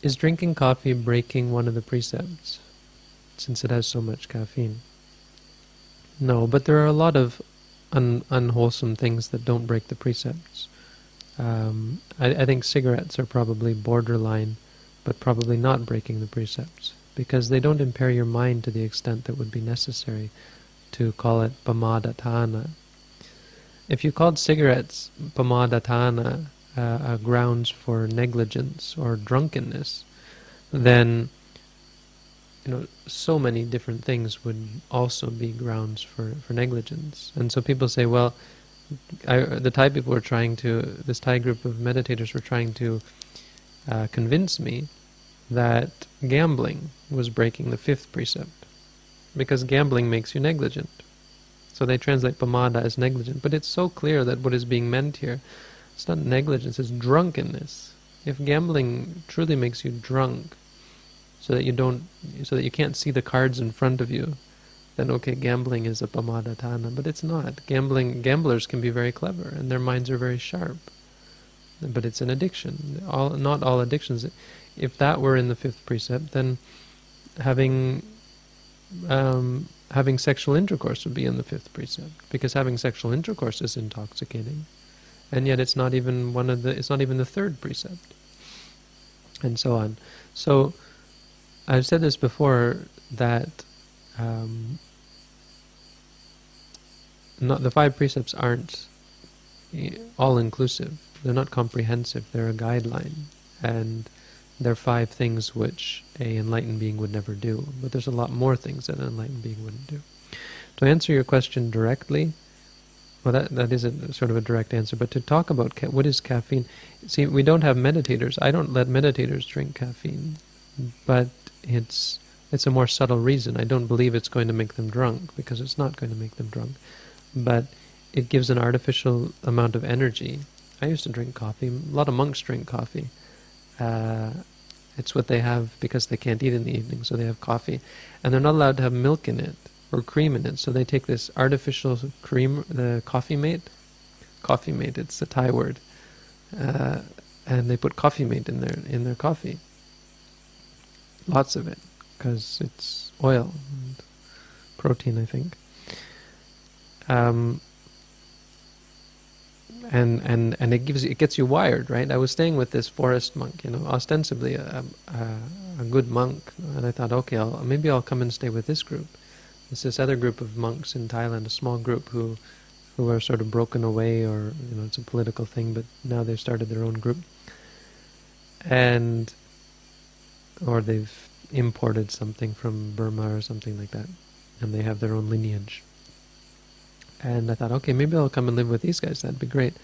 Is drinking coffee breaking one of the precepts, since it has so much caffeine? No, but there are a lot of un- unwholesome things that don't break the precepts. Um, I, I think cigarettes are probably borderline, but probably not breaking the precepts because they don't impair your mind to the extent that would be necessary to call it pamadatthana. If you called cigarettes pamadatthana, uh, uh, grounds for negligence or drunkenness, then you know so many different things would also be grounds for, for negligence. And so people say, well, I, the Thai people were trying to, this Thai group of meditators were trying to uh, convince me that gambling was breaking the fifth precept because gambling makes you negligent. So they translate pamada as negligent, but it's so clear that what is being meant here, it's not negligence, it's drunkenness. If gambling truly makes you drunk, so that you don't, so that you can't see the cards in front of you, then okay, gambling is a pamadatthana, but it's not. Gambling, gamblers can be very clever, and their minds are very sharp, but it's an addiction. All, not all addictions. If that were in the fifth precept, then having um, having sexual intercourse would be in the fifth precept because having sexual intercourse is intoxicating, and yet it's not even one of the it's not even the third precept, and so on. So I've said this before that um, not the five precepts aren't all inclusive. They're not comprehensive. They're a guideline, and there are five things which a enlightened being would never do. But there's a lot more things that an enlightened being wouldn't do. To answer your question directly, well, that that is a sort of a direct answer. But to talk about ca- what is caffeine, see, we don't have meditators. I don't let meditators drink caffeine, but it's it's a more subtle reason. I don't believe it's going to make them drunk because it's not going to make them drunk, but it gives an artificial amount of energy. I used to drink coffee. A lot of monks drink coffee uh, it's what they have because they can't eat in the evening, so they have coffee. And they're not allowed to have milk in it or cream in it, so they take this artificial cream, the coffee mate. Coffee mate, it's a Thai word. Uh, and they put coffee mate in their in their coffee. Lots of it, because it's oil and protein, I think. Um, and and and it gives it gets you wired, right? I was staying with this forest monk, you know, ostensibly a, a, a good monk, and I thought, okay, I'll, maybe I'll come and stay with this group. It's this other group of monks in Thailand, a small group who who are sort of broken away, or you know, it's a political thing, but now they've started their own group, and or they've imported something from Burma or something like that, and they have their own lineage. And I thought, okay, maybe I'll come and live with these guys. That'd be great.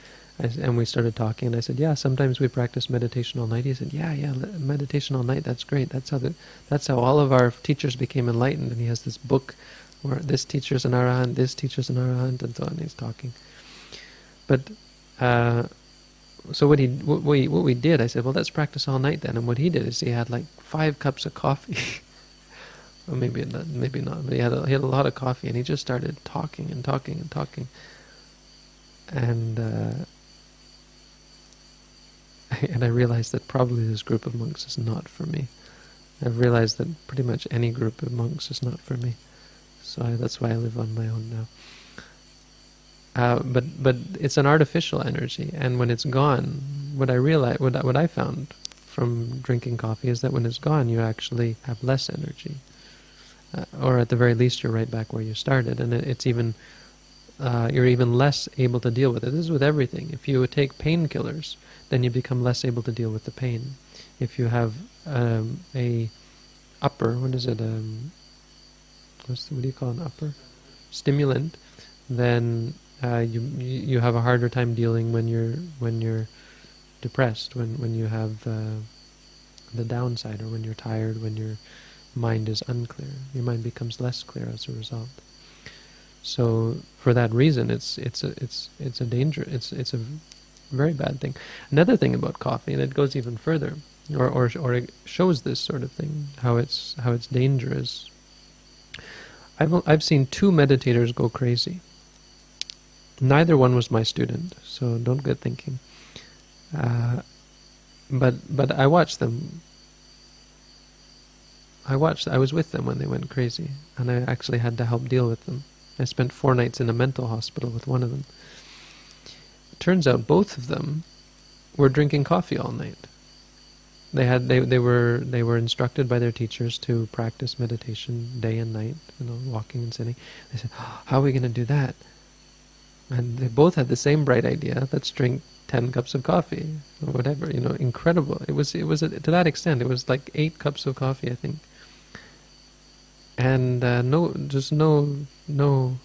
I, and we started talking, and I said, yeah, sometimes we practice meditation all night. He said, yeah, yeah, meditation all night. That's great. That's how the, that's how all of our teachers became enlightened. And he has this book where this teacher's an arahant, this teacher's an arahant, and so on. He's talking. But uh, so what he what we what we did, I said, well, let's practice all night then. And what he did is he had like five cups of coffee. Or maybe not, maybe not. But he had a, he had a lot of coffee, and he just started talking and talking and talking. And uh, and I realized that probably this group of monks is not for me. I've realized that pretty much any group of monks is not for me. So I, that's why I live on my own now. Uh, but but it's an artificial energy, and when it's gone, what I realize, what what I found from drinking coffee is that when it's gone, you actually have less energy uh, or at the very least you're right back where you started, and it's even uh, you're even less able to deal with it. This is with everything. If you take painkillers, then you become less able to deal with the pain. If you have um, a upper, what is it? Um, what do you call an upper stimulant? Then uh, you you have a harder time dealing when you're when you're depressed, when when you have uh, the downside, or when you're tired, when you're mind is unclear. Your mind becomes less clear as a result. So for that reason, it's it's a it's it's a danger. It's it's a very bad thing. Another thing about coffee, and it goes even further, or or or it shows this sort of thing, how it's how it's dangerous. I've I've seen two meditators go crazy. Neither one was my student, so don't get thinking. Uh, but but I watched them I watched. I was with them when they went crazy, and I actually had to help deal with them. I spent four nights in a mental hospital with one of them. Turns out both of them were drinking coffee all night. They had they they were they were instructed by their teachers to practice meditation day and night, you know, walking and sitting. They said, oh, "How are we going to do that?" And they both had the same bright idea: let's drink ten cups of coffee or whatever. You know, incredible. It was it was to that extent. It was like eight cups of coffee, I think. And uh, no, just no no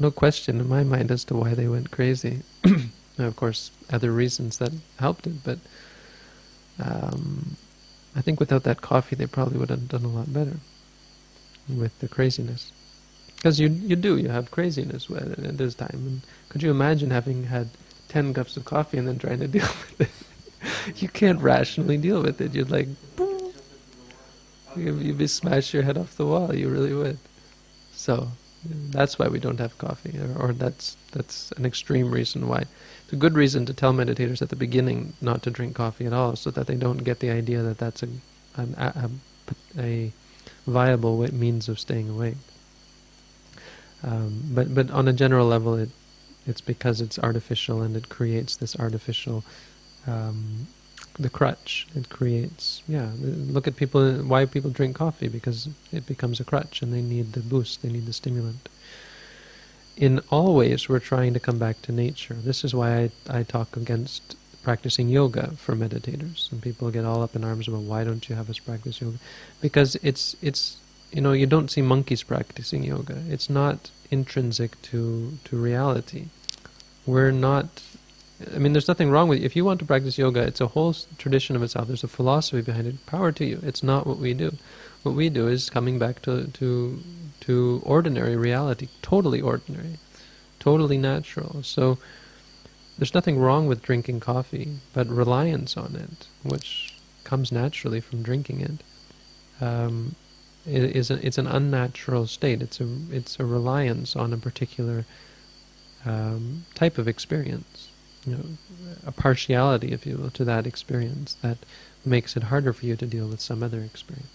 no question in my mind as to why they went crazy. of course, other reasons that helped it, but um, I think without that coffee, they probably would have done a lot better with the craziness. Because you you do you have craziness at this time, and could you imagine having had ten cups of coffee and then trying to deal with it? you can't rationally deal with it. You'd like, boom, you'd be smash your head off the wall. You really would. So that's why we don't have coffee, or, or that's that's an extreme reason why. It's a good reason to tell meditators at the beginning not to drink coffee at all, so that they don't get the idea that that's a an, a, a, viable means of staying awake. Um, but but on a general level, it it's because it's artificial and it creates this artificial um, the crutch. It creates, yeah. Look at people. Why people drink coffee because it becomes a crutch, and they need the boost. They need the stimulant. In all ways, we're trying to come back to nature. This is why I, I talk against practicing yoga for meditators, and people get all up in arms about why don't you have us practice yoga? Because it's it's you know you don't see monkeys practicing yoga. It's not intrinsic to to reality. We're not I mean, there's nothing wrong with it. If you want to practice yoga, it's a whole tradition of itself. There's a philosophy behind it. Power to you. It's not what we do. What we do is coming back to to to ordinary reality, totally ordinary, totally natural. So there's nothing wrong with drinking coffee, but reliance on it, which comes naturally from drinking it, um, is a, it's an unnatural state. It's a it's a reliance on a particular um, type of experience you know, a partiality, if you will, to that experience that makes it harder for you to deal with some other experience.